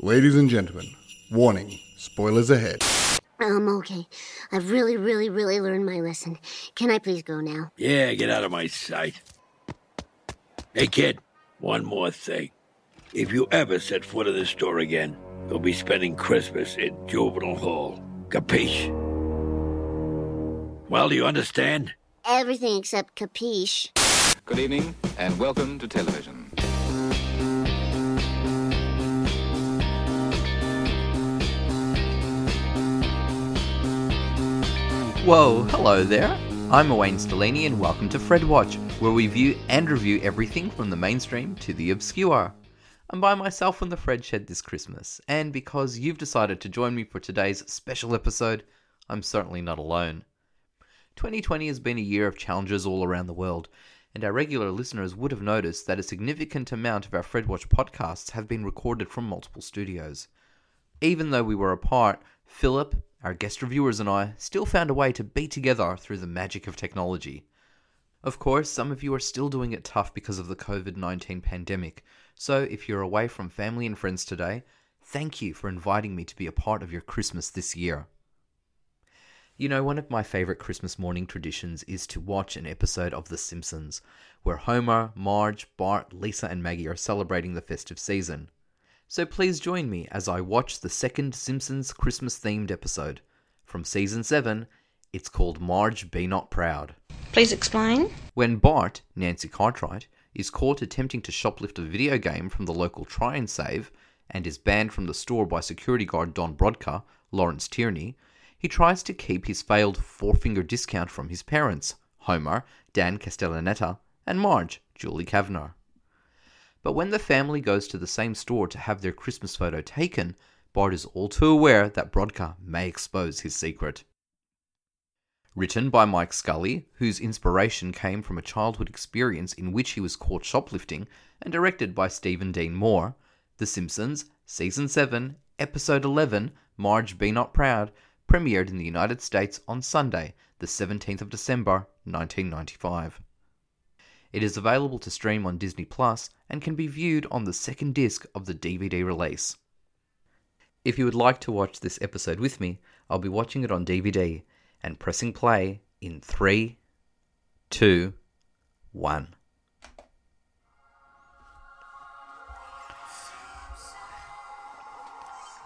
Ladies and gentlemen, warning, spoilers ahead. Um, okay. I've really, really, really learned my lesson. Can I please go now? Yeah, get out of my sight. Hey, kid, one more thing. If you ever set foot in this store again, you'll be spending Christmas in Juvenile Hall. Capiche? Well, do you understand? Everything except capiche. Good evening, and welcome to television. Whoa, hello there. I'm Wayne Stellini and welcome to Fred Watch, where we view and review everything from the mainstream to the obscure. I'm by myself on the Fred Shed this Christmas, and because you've decided to join me for today's special episode, I'm certainly not alone. 2020 has been a year of challenges all around the world, and our regular listeners would have noticed that a significant amount of our Fred Watch podcasts have been recorded from multiple studios. Even though we were apart, Philip, our guest reviewers, and I still found a way to be together through the magic of technology. Of course, some of you are still doing it tough because of the COVID 19 pandemic, so if you're away from family and friends today, thank you for inviting me to be a part of your Christmas this year. You know, one of my favourite Christmas morning traditions is to watch an episode of The Simpsons, where Homer, Marge, Bart, Lisa, and Maggie are celebrating the festive season. So please join me as I watch the second Simpsons Christmas themed episode. From season 7, it's called Marge Be Not Proud. Please explain. When Bart, Nancy Cartwright, is caught attempting to shoplift a video game from the local try and save and is banned from the store by security guard Don Brodka, Lawrence Tierney, he tries to keep his failed four finger discount from his parents, Homer, Dan Castellaneta, and Marge, Julie Kavner. But when the family goes to the same store to have their Christmas photo taken, Bart is all too aware that Brodka may expose his secret. Written by Mike Scully, whose inspiration came from a childhood experience in which he was caught shoplifting, and directed by Steven Dean Moore, The Simpsons, Season 7, Episode 11, Marge Be Not Proud, premiered in the United States on Sunday, the 17th of December, 1995. It is available to stream on Disney Plus and can be viewed on the second disc of the DVD release. If you would like to watch this episode with me, I'll be watching it on DVD and pressing play in 3, 2, 1.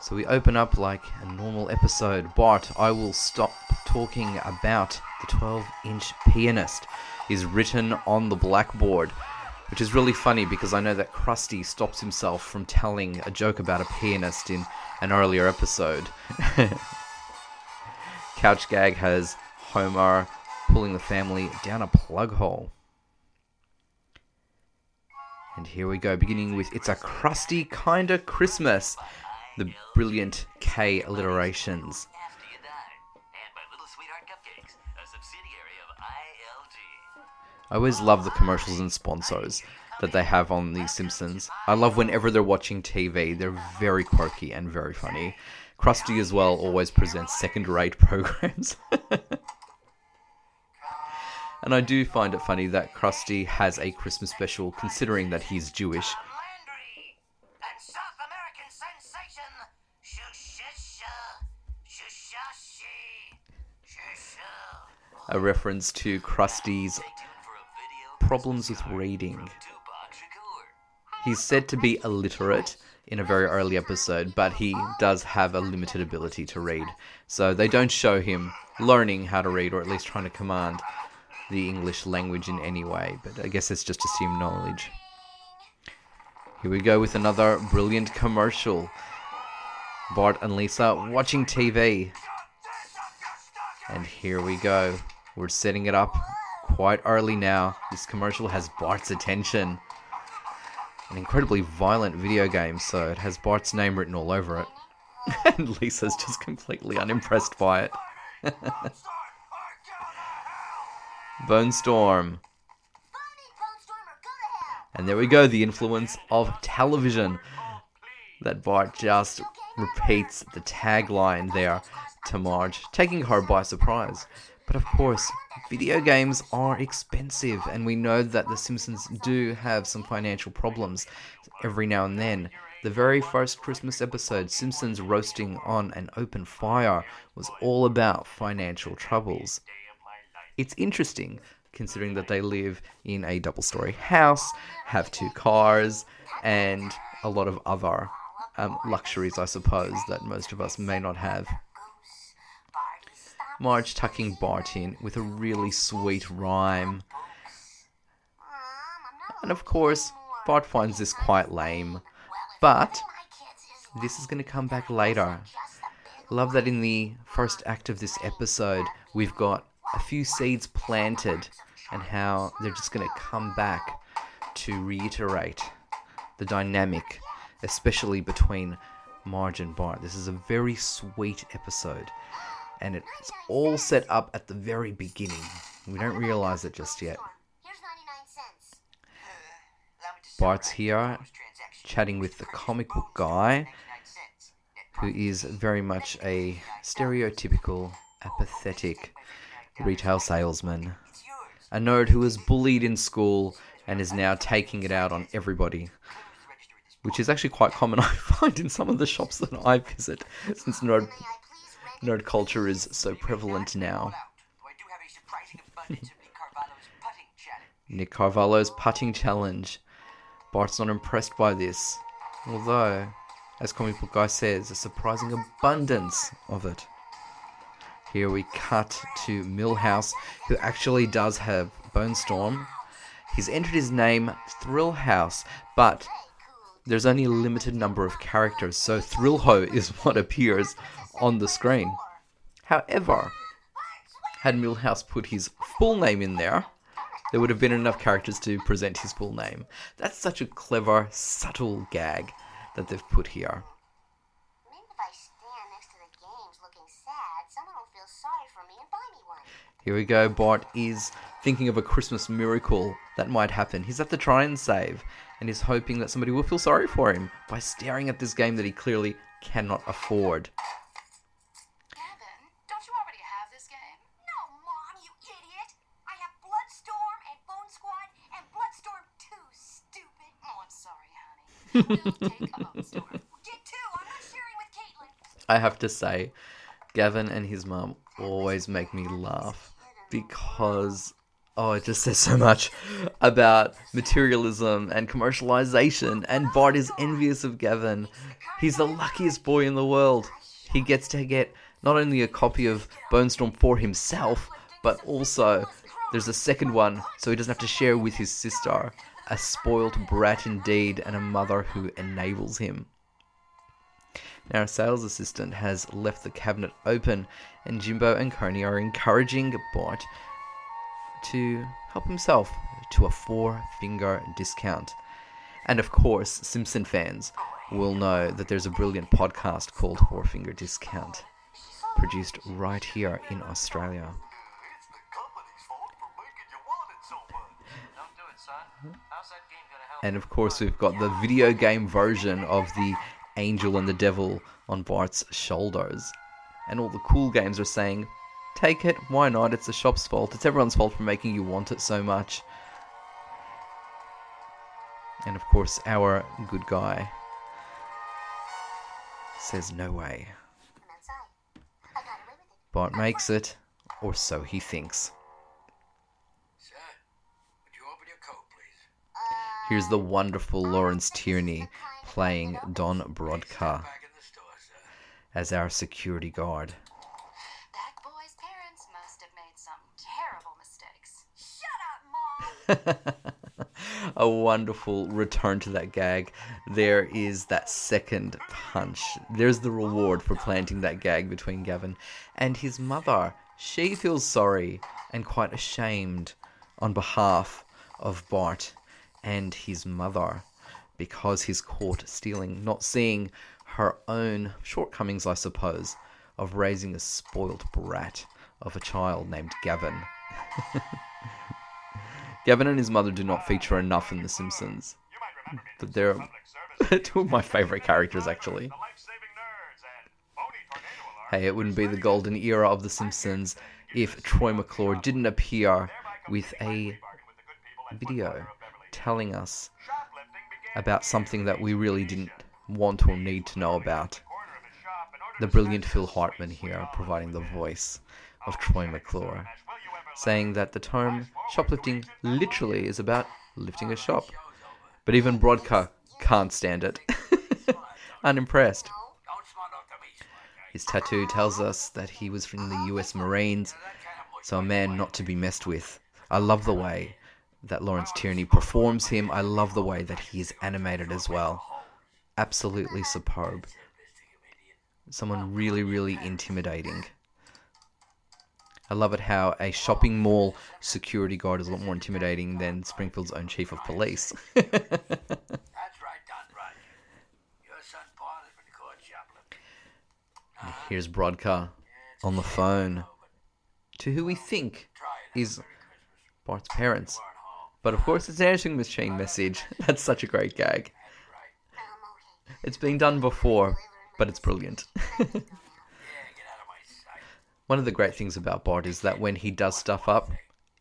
So we open up like a normal episode. but I will stop talking about the 12 inch pianist is written on the blackboard, which is really funny because I know that Krusty stops himself from telling a joke about a pianist in an earlier episode. Couch Gag has Homer pulling the family down a plug hole. And here we go, beginning with It's a Krusty Kinda Christmas, the brilliant K alliterations. I always love the commercials and sponsors that they have on The Simpsons. I love whenever they're watching TV, they're very quirky and very funny. Krusty as well always presents second rate programs. and I do find it funny that Krusty has a Christmas special considering that he's Jewish. A reference to Krusty's problems with reading. He's said to be illiterate in a very early episode, but he does have a limited ability to read. So they don't show him learning how to read, or at least trying to command the English language in any way, but I guess it's just assumed knowledge. Here we go with another brilliant commercial. Bart and Lisa watching TV. And here we go. We're setting it up quite early now. This commercial has Bart's attention. An incredibly violent video game, so it has Bart's name written all over it. and Lisa's just completely unimpressed by it. Bone Storm. And there we go, the influence of television. That Bart just repeats the tagline there to Marge, taking her by surprise. But of course, video games are expensive, and we know that The Simpsons do have some financial problems every now and then. The very first Christmas episode, Simpsons roasting on an open fire, was all about financial troubles. It's interesting considering that they live in a double story house, have two cars, and a lot of other um, luxuries, I suppose, that most of us may not have. Marge tucking Bart in with a really sweet rhyme. And of course, Bart finds this quite lame. But this is going to come back later. Love that in the first act of this episode, we've got a few seeds planted and how they're just going to come back to reiterate the dynamic, especially between Marge and Bart. This is a very sweet episode, and it's all set up at the very beginning. We don't realize it just yet. Here's 99 cents. Bart's here, chatting with the comic book guy, who is very much a stereotypical, apathetic retail salesman. A nerd who was bullied in school and is now taking it out on everybody. Which is actually quite common, I find, in some of the shops that I visit, since nerd, nerd culture is so prevalent now. Nick Carvallo's putting challenge. Bart's not impressed by this, although, as comic book guy says, a surprising abundance of it. Here we cut to Milhouse, who actually does have Bone Storm. He's entered his name Thrill House, but there's only a limited number of characters, so Thrillho is what appears on the screen. However, had Milhouse put his full name in there, there would have been enough characters to present his full name. That's such a clever, subtle gag that they've put here. Here we go. Bart is thinking of a Christmas miracle that might happen. He's at the try and save, and is hoping that somebody will feel sorry for him by staring at this game that he clearly cannot afford. Gavin, don't you already have this game? No, Mom, you idiot! I have Bloodstorm and Bone Squad and Bloodstorm 2, stupid. Oh, I'm sorry, honey. We'll take a bone. Get two, I'm not sharing with Caitlin. I have to say, Gavin and his mum always make me laugh because oh, it just says so much about materialism and commercialization. And Bart is envious of Gavin. He's the luckiest boy in the world. He gets to get not only a copy of Bone Storm for himself, but also there's a second one, so he doesn't have to share with his sister. A spoilt brat indeed, and a mother who enables him. Now, a sales assistant has left the cabinet open, and Jimbo and Kearney are encouraging Bart to help himself to a four finger discount. And of course, Simpson fans will know that there's a brilliant podcast called Four Finger Discount, produced right here in Australia. And of course, we've got the video game version of the Angel and the Devil on Bart's shoulders. And all the cool games are saying, Take it, why not? It's the shop's fault. It's everyone's fault for making you want it so much. And of course, our good guy says, No way. I'm outside. I got away with it. Bart makes it, or so he thinks. Sir, would you open your coat, please? Here's the wonderful Lawrence Tierney playing Don Brodka Back in the store, sir. as our security guard. That boy's parents must have made some terrible mistakes. Shut up, Mom! a wonderful return to that gag. There is that second punch. There's the reward for planting that gag between Gavin and his mother. She feels sorry and quite ashamed on behalf of Bart and his mother because he's caught stealing, not seeing her own shortcomings, I suppose, of raising a spoilt brat of a child named Gavin. Gavin and his mother do not feature enough in The Simpsons, but they're two of my favorite characters, actually. Hey, it wouldn't be the golden era of The Simpsons if Troy McClure didn't appear with a video telling us about something that we really didn't want or need to know about. The brilliant Phil Hartman here providing the voice of Troy McClure, saying that the term shoplifting literally is about lifting a shop. But even Brodka can't stand it. Unimpressed. His tattoo tells us that he was from the US Marines, so a man not to be messed with. I love the way that Lawrence Tierney performs him. I love the way that he is animated as well. Absolutely superb. Someone really, really intimidating. I love it how a shopping mall security guard is a lot more intimidating than Springfield's own chief of police. That's right, done right. Your son Bart has been caught shoplifting. Here's Brodka on the phone to who we think is Bart's parents. But of course, it's an answering machine message. That's such a great gag. It's been done before, but it's brilliant. One of the great things about Bart is that when he does stuff up,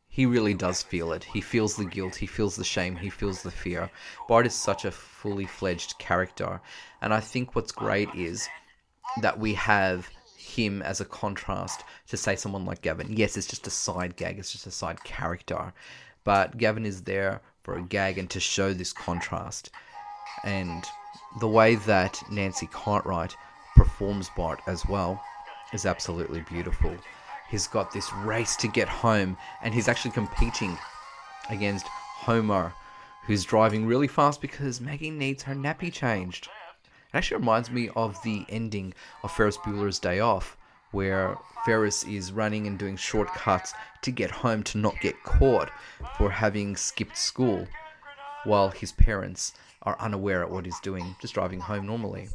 he really does feel it. He feels the guilt, he feels the shame, he feels the fear. Bart is such a fully fledged character. And I think what's great is that we have him as a contrast to say someone like Gavin. Yes, it's just a side gag, it's just a side character. But Gavin is there for a gag and to show this contrast. And the way that Nancy Cartwright performs Bart as well is absolutely beautiful. He's got this race to get home, and he's actually competing against Homer, who's driving really fast because Maggie needs her nappy changed. It actually reminds me of the ending of Ferris Bueller's Day Off, where Ferris is running and doing shortcuts to get home to not get caught for having skipped school, while his parents are unaware of what he's doing, just driving home normally.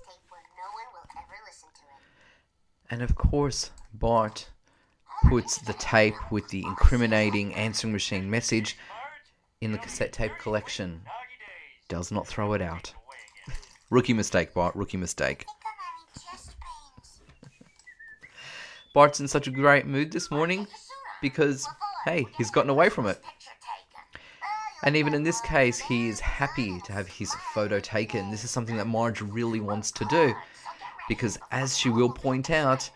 And of course, Bart puts the tape with the incriminating answering machine message in the cassette tape collection. Does not throw it out. rookie mistake, Bart. Rookie mistake. Bart's in such a great mood this morning because, hey, he's gotten away from it. And even in this case, he is happy to have his photo taken. This is something that Marge really wants to do. Because, as she will point out,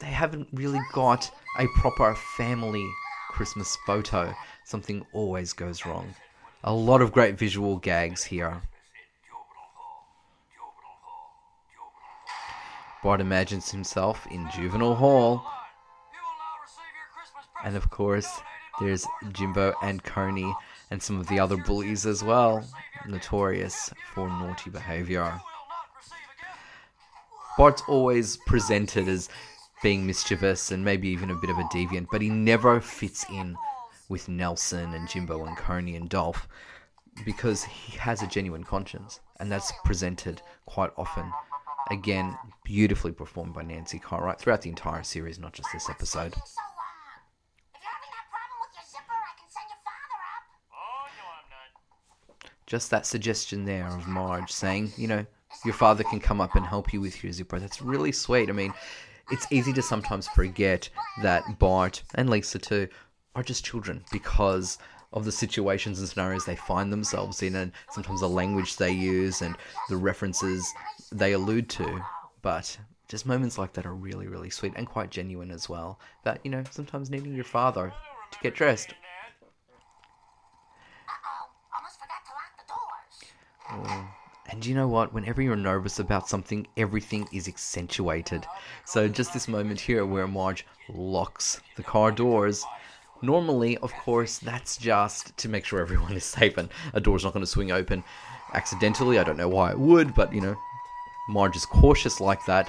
they haven't really got a proper family Christmas photo. Something always goes wrong. A lot of great visual gags here. Bart imagines himself in Juvenile Hall. And of course, there's Jimbo and Kearney and some of the other bullies as well, notorious for naughty behavior. Bart's always presented as being mischievous and maybe even a bit of a deviant, but he never fits in with Nelson and Jimbo and Kearney and Dolph because he has a genuine conscience, and that's presented quite often. Again, beautifully performed by Nancy Cartwright throughout the entire series, not just this episode. Oh, just that suggestion there of Marge saying, you know, your father can come up and help you with your zipper. That's really sweet. I mean, it's easy to sometimes forget that Bart and Lisa too are just children because of the situations and scenarios they find themselves in and sometimes the language they use and the references they allude to. But just moments like that are really, really sweet and quite genuine as well. That, you know, sometimes needing your father to get dressed. Oh. And you know what? Whenever you're nervous about something, everything is accentuated. So just this moment here where Marge locks the car doors. Normally, of course, that's just to make sure everyone is safe and a door's not going to swing open accidentally. I don't know why it would, but you know, Marge is cautious like that.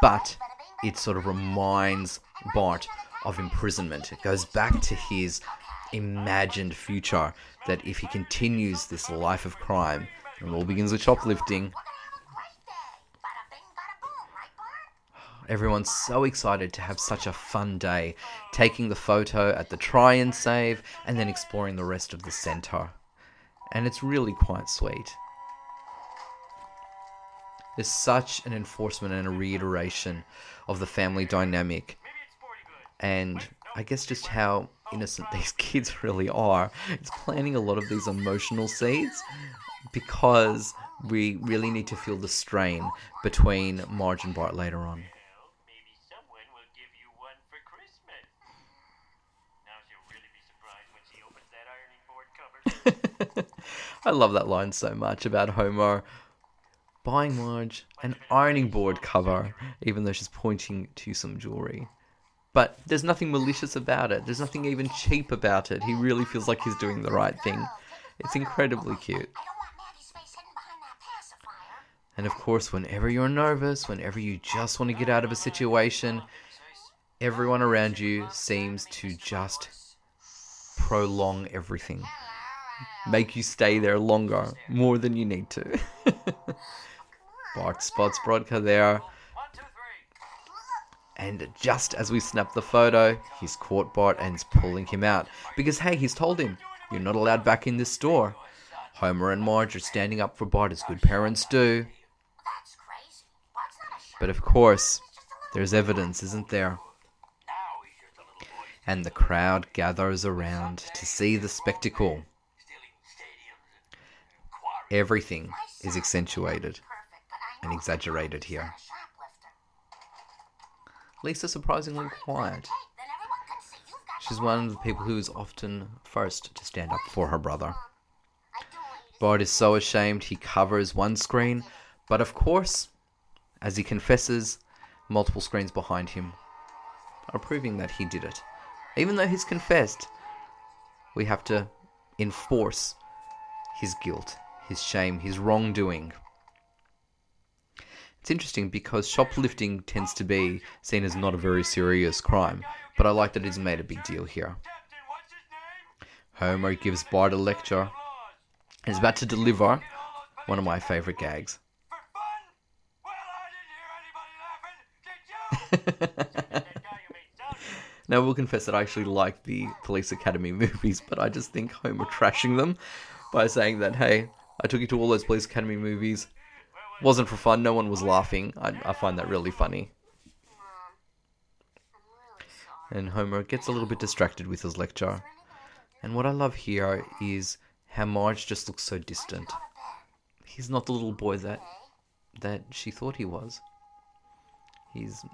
But it sort of reminds Bart of imprisonment. It goes back to his imagined future that if he continues this life of crime, it all begins with shoplifting. Everyone's so excited to have such a fun day, taking the photo at the try and save, and then exploring the rest of the center. And it's really quite sweet. There's such an enforcement and a reiteration of the family dynamic, and I guess just how innocent these kids really are. It's planting a lot of these emotional seeds because we really need to feel the strain between Marge and Bart later on. I love that line so much about Homer buying Marge an ironing board cover, even though she's pointing to some jewelry. But there's nothing malicious about it. There's nothing even cheap about it. He really feels like he's doing the right thing. It's incredibly cute. And of course, whenever you're nervous, whenever you just want to get out of a situation, everyone around you seems to just prolong everything. Make you stay there longer, more than you need to. Bart spots Brodka there, and just as we snap the photo, he's caught Bart and pulling him out. Because hey, he's told him, you're not allowed back in this store. Homer and Marge are standing up for Bart as good parents do. That's crazy. Bart's not a shark. But of course, there's evidence, isn't there? And the crowd gathers around to see the spectacle. Everything is accentuated and exaggerated here. Lisa surprisingly quiet. She's one of the people who is often first to stand up for her brother. Bart is so ashamed he covers one screen, but of course, as he confesses, multiple screens behind him are proving that he did it. Even though he's confessed, we have to enforce his guilt, his shame, his wrongdoing. It's interesting because shoplifting tends to be seen as not a very serious crime, but I like that it's made a big deal here. Homer gives Bart a lecture is about to deliver one of my favourite gags. Now, we'll confess that I actually like the Police Academy movies, but I just think Homer trashing them by saying that, hey, I took you to all those Police Academy movies. Wasn't for fun, no one was laughing. I, I find that really funny. And Homer gets a little bit distracted with his lecture. And what I love here is how Marge just looks so distant. He's not the little boy that that she thought he was. He's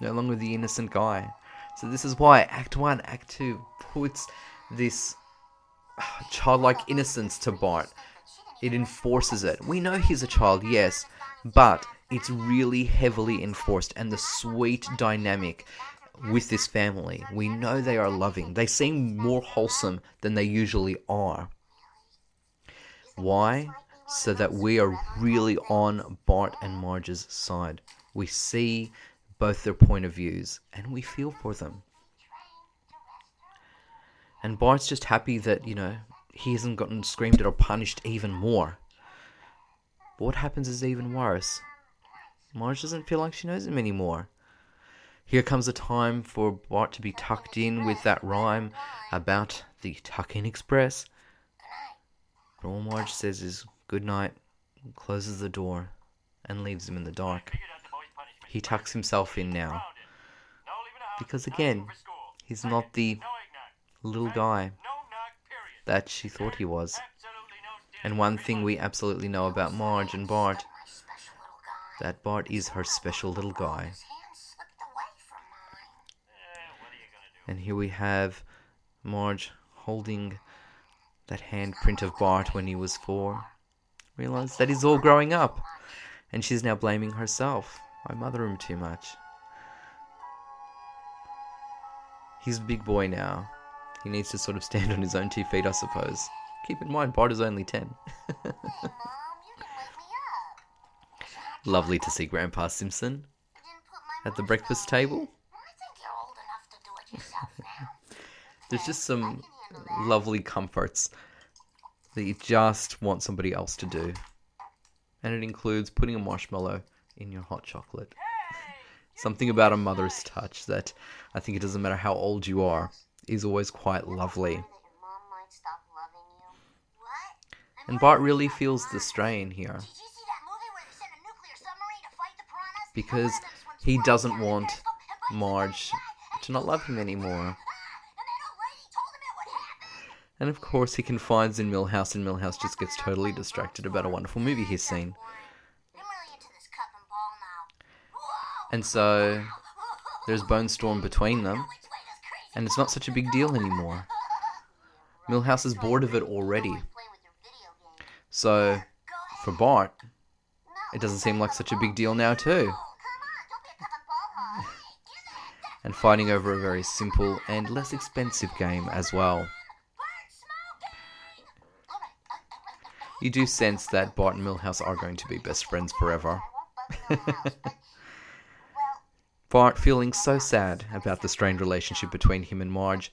no longer the innocent guy. So this is why Act 1, Act 2 puts this ah, childlike innocence to Bart. It enforces it. We know he's a child, yes, but it's really heavily enforced and the sweet dynamic with this family. We know they are loving. They seem more wholesome than they usually are. Why? So that we are really on Bart and Marge's side. We see both their point of views and we feel for them. And Bart's just happy that, you know, he hasn't gotten screamed at or punished even more. But what happens is even worse. Marge doesn't feel like she knows him anymore. Here comes the time for Bart to be tucked in with that rhyme about the Tuck In Express. But all Marge says is good night, closes the door, and leaves him in the dark. He tucks himself in now Grounded. No leaving the house. because, again, going for school. he's not the little guy No knock, period. that she thought he was. Absolutely no stealing. And one thing we absolutely know about Marge and Bart My special little guy. that Bart is her special little guy. His hand slipped away from mine. Eh, what are you gonna do? And here we have Marge holding that handprint of Bart when he was four. Realize that he's all growing up. And she's now blaming herself. I mother him too much. He's a big boy now. He needs to sort of stand on his own two feet, I suppose. Keep in mind, Bart is only 10. Mom, you didn't wake me up. Lovely to see Grandpa Simpson at the breakfast table. There's just some lovely comforts that you just want somebody else to do. And it includes putting a marshmallow in your hot chocolate. Something about a mother's touch that I think it doesn't matter how old you are is always quite lovely. And Bart really feels the strain here because he doesn't want Marge to not love him anymore. And of course, he confides in Milhouse, and Milhouse just gets totally distracted about a wonderful movie he's seen. I'm really into this cup and ball now. Whoa! And so there's Bone Storm between them, and it's not such a big deal anymore. Milhouse is bored of it already. So for Bart, it doesn't seem like such a big deal now, too. And fighting over a very simple and less expensive game as well. You do sense that Bart and Milhouse are going to be best friends forever. I won't bug your house, but well, Bart feeling so sad about the strained relationship between him and Marge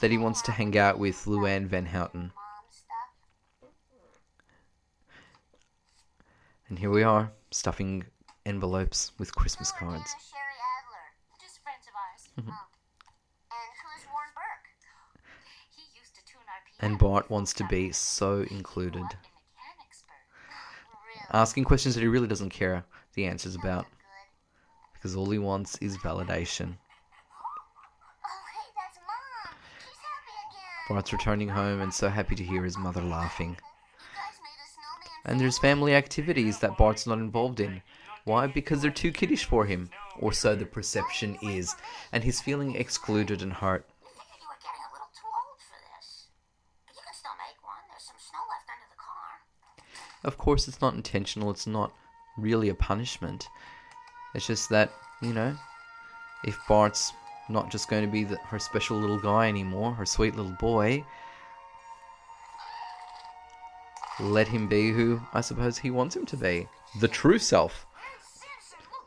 that he wants to hang out with Luann Van Houten. And here we are, stuffing envelopes with Christmas cards. Anna Sherry Adler? Just friends of ours. Mm-hmm. Oh. And who's Warren Burke? He used to tune our piano. And Bart wants to be so included. What a mechanic expert. Really? Asking questions that he really doesn't care the answers about. Because all he wants is validation. Oh, hey, that's mom. She's happy again. Bart's returning home and so happy to hear his mother laughing. You guys made a snowman. And there's family activities that Bart's not involved in. Why? Because they're too kiddish for him. Or so the perception is. And he's feeling excluded and hurt. I figured you were getting a little too old for this. But you can still make one. There's some snow left under the car. Of course, it's not intentional, it's not really a punishment. It's just that, you know, if Bart's not just going to be the, her special little guy anymore, her sweet little boy, let him be who I suppose he wants him to be the true self.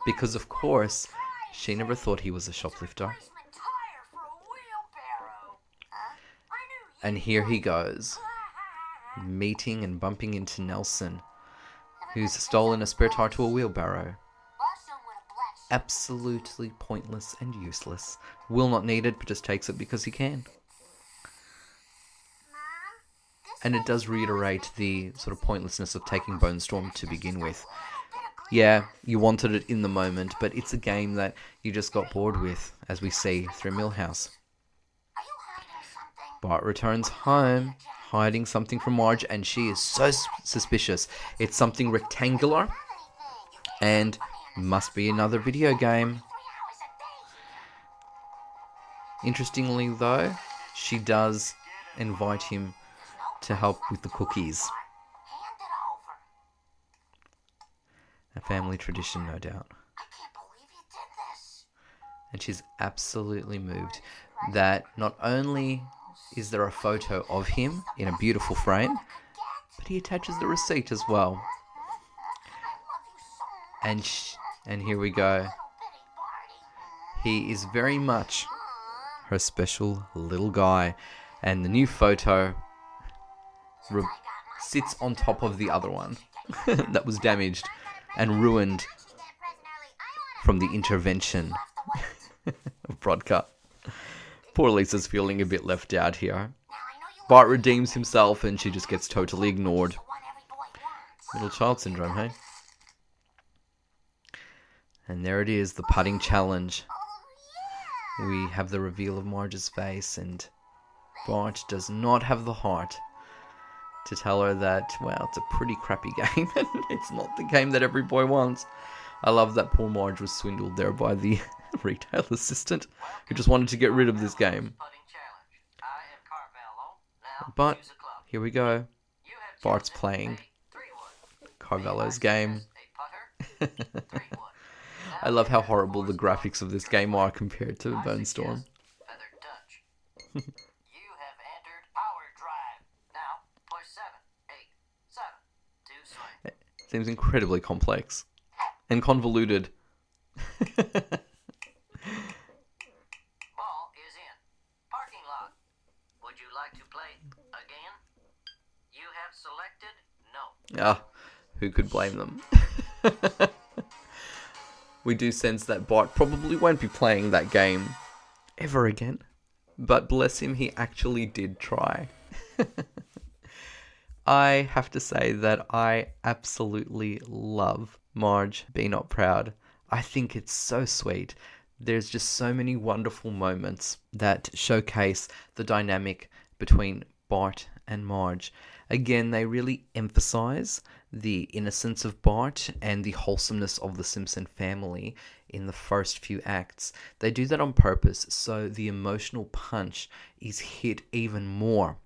Because, of course, she never thought he was a shoplifter. And here he goes, meeting and bumping into Nelson, who's stolen a spare tire to a wheelbarrow. Absolutely pointless and useless. Will not need it, but just takes it because he can. And it does reiterate the sort of pointlessness of taking Bone Storm to begin with. Yeah, you wanted it in the moment, but it's a game that you just got bored with, as we see through Milhouse. Bart returns home, hiding something from Marge, and she is so suspicious. It's something rectangular, and must be another video game. Interestingly, though, she does invite him to help with the cookies. A family tradition, no doubt. And she's absolutely moved that not only is there a photo of him in a beautiful frame, but he attaches the receipt as well. And sh- and here we go. He is very much her special little guy, and the new photo re- sits on top of the other one that was damaged and ruined from the intervention of Brodka. Poor Lisa's feeling a bit left out here. Bart redeems himself and she just gets totally ignored. Middle child syndrome, hey? And there it is, the putting challenge. Oh We have the reveal of Marge's face, and Bart does not have the heart to tell her that, well, it's a pretty crappy game, and it's not the game that every boy wants. I love that poor Marge was swindled there by the retail assistant who just wanted to get rid of this game. But here we go. Bart's playing. Carvallo's game. A putter. three wood. I love how horrible the graphics of this game are compared to Bone Storm. Feathered touch. you have entered power drive. Now push seven, eight, seven to swing. Seems incredibly complex and convoluted. Ball is in. Parking lot. Would you like to play again? You have selected no. Ah, who could blame them? we do sense that Bart probably won't be playing that game ever again. But bless him, he actually did try. I have to say that I absolutely love Marge Be Not Proud. I think it's so sweet. There's just so many wonderful moments that showcase the dynamic between Bart and Marge. Again, they really emphasize the innocence of Bart and the wholesomeness of the Simpson family in the first few acts. They do that on purpose so the emotional punch is hit even more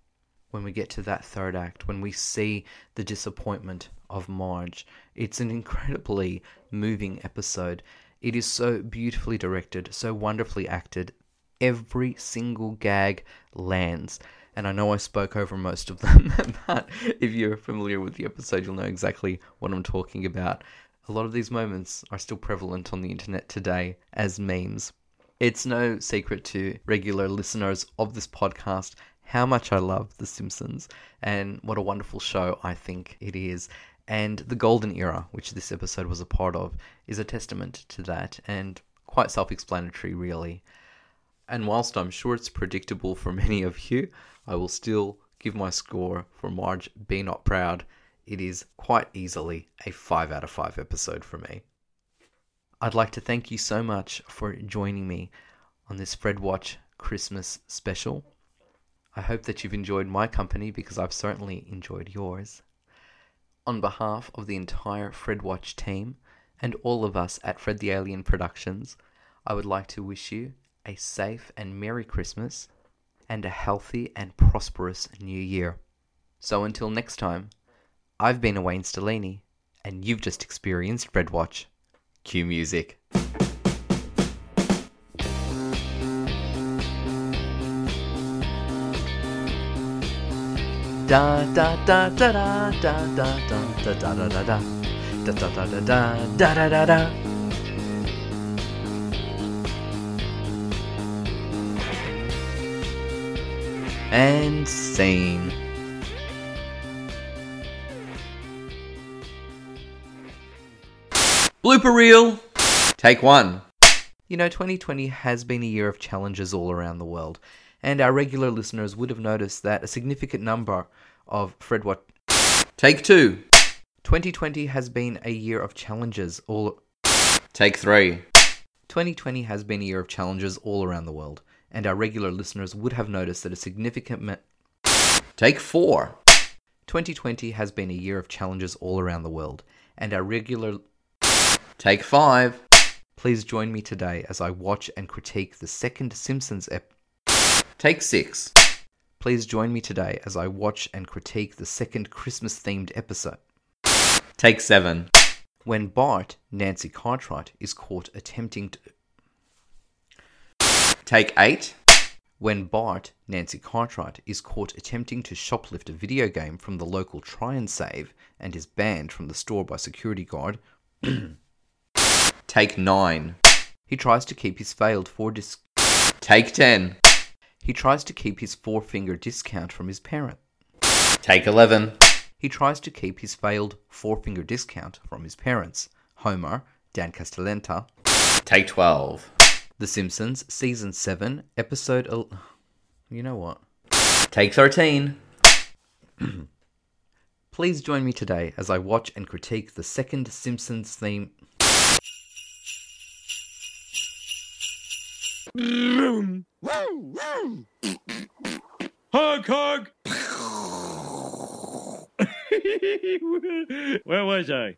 when we get to that third act, when we see the disappointment of Marge. It's an incredibly moving episode. It is so beautifully directed, so wonderfully acted. Every single gag lands. And I know I spoke over most of them, but if you're familiar with the episode, you'll know exactly what I'm talking about. A lot of these moments are still prevalent on the internet today as memes. It's no secret to regular listeners of this podcast how much I love The Simpsons and what a wonderful show I think it is. And the golden era, which this episode was a part of, is a testament to that and quite self explanatory, really. And whilst I'm sure it's predictable for many of you, I will still give my score for Marge Be Not Proud. It is quite easily a 5 out of 5 episode for me. I'd like to thank you so much for joining me on this Fred Watch Christmas special. I hope that you've enjoyed my company because I've certainly enjoyed yours. On behalf of the entire Fred Watch team and all of us at Fred the Alien Productions, I would like to wish you a safe and Merry Christmas and a healthy and prosperous New Year. So until next time, I've been Wayne Stellini, and you've just experienced Fred Watch. Cue music. da da da da da da da da da da da da da da da da da da da and scene. Blooper reel. Take one. You know, 2020 has been a year of challenges all around the world, and our regular listeners would have noticed that a significant number of Fred What. Take two. 2020 has been a year of challenges all. Take three. 2020 has been a year of challenges all around the world, and our regular listeners would have noticed that a significant. Ma- Take four. 2020 has been a year of challenges all around the world, and our regular. Take five. Please join me today as I watch and critique the second Simpsons ep. Take six. Please join me today as I watch and critique the second Christmas themed episode. Take seven. When Bart, Nancy Cartwright, is caught attempting to. Take eight. When Bart, Nancy Cartwright, is caught attempting to shoplift a video game from the local Try and Save and is banned from the store by security guard. Take nine. He tries to keep his failed four disc. Take ten. He tries to keep his four finger discount from his parent. Take 11. He tries to keep his failed four finger discount from his parents, Homer, Dan Castellaneta. Take 12. The Simpsons, Season 7, Episode. El- you know what? Take 13. Please join me today as I watch and critique the second Simpsons theme. Hug, hug. Where was I?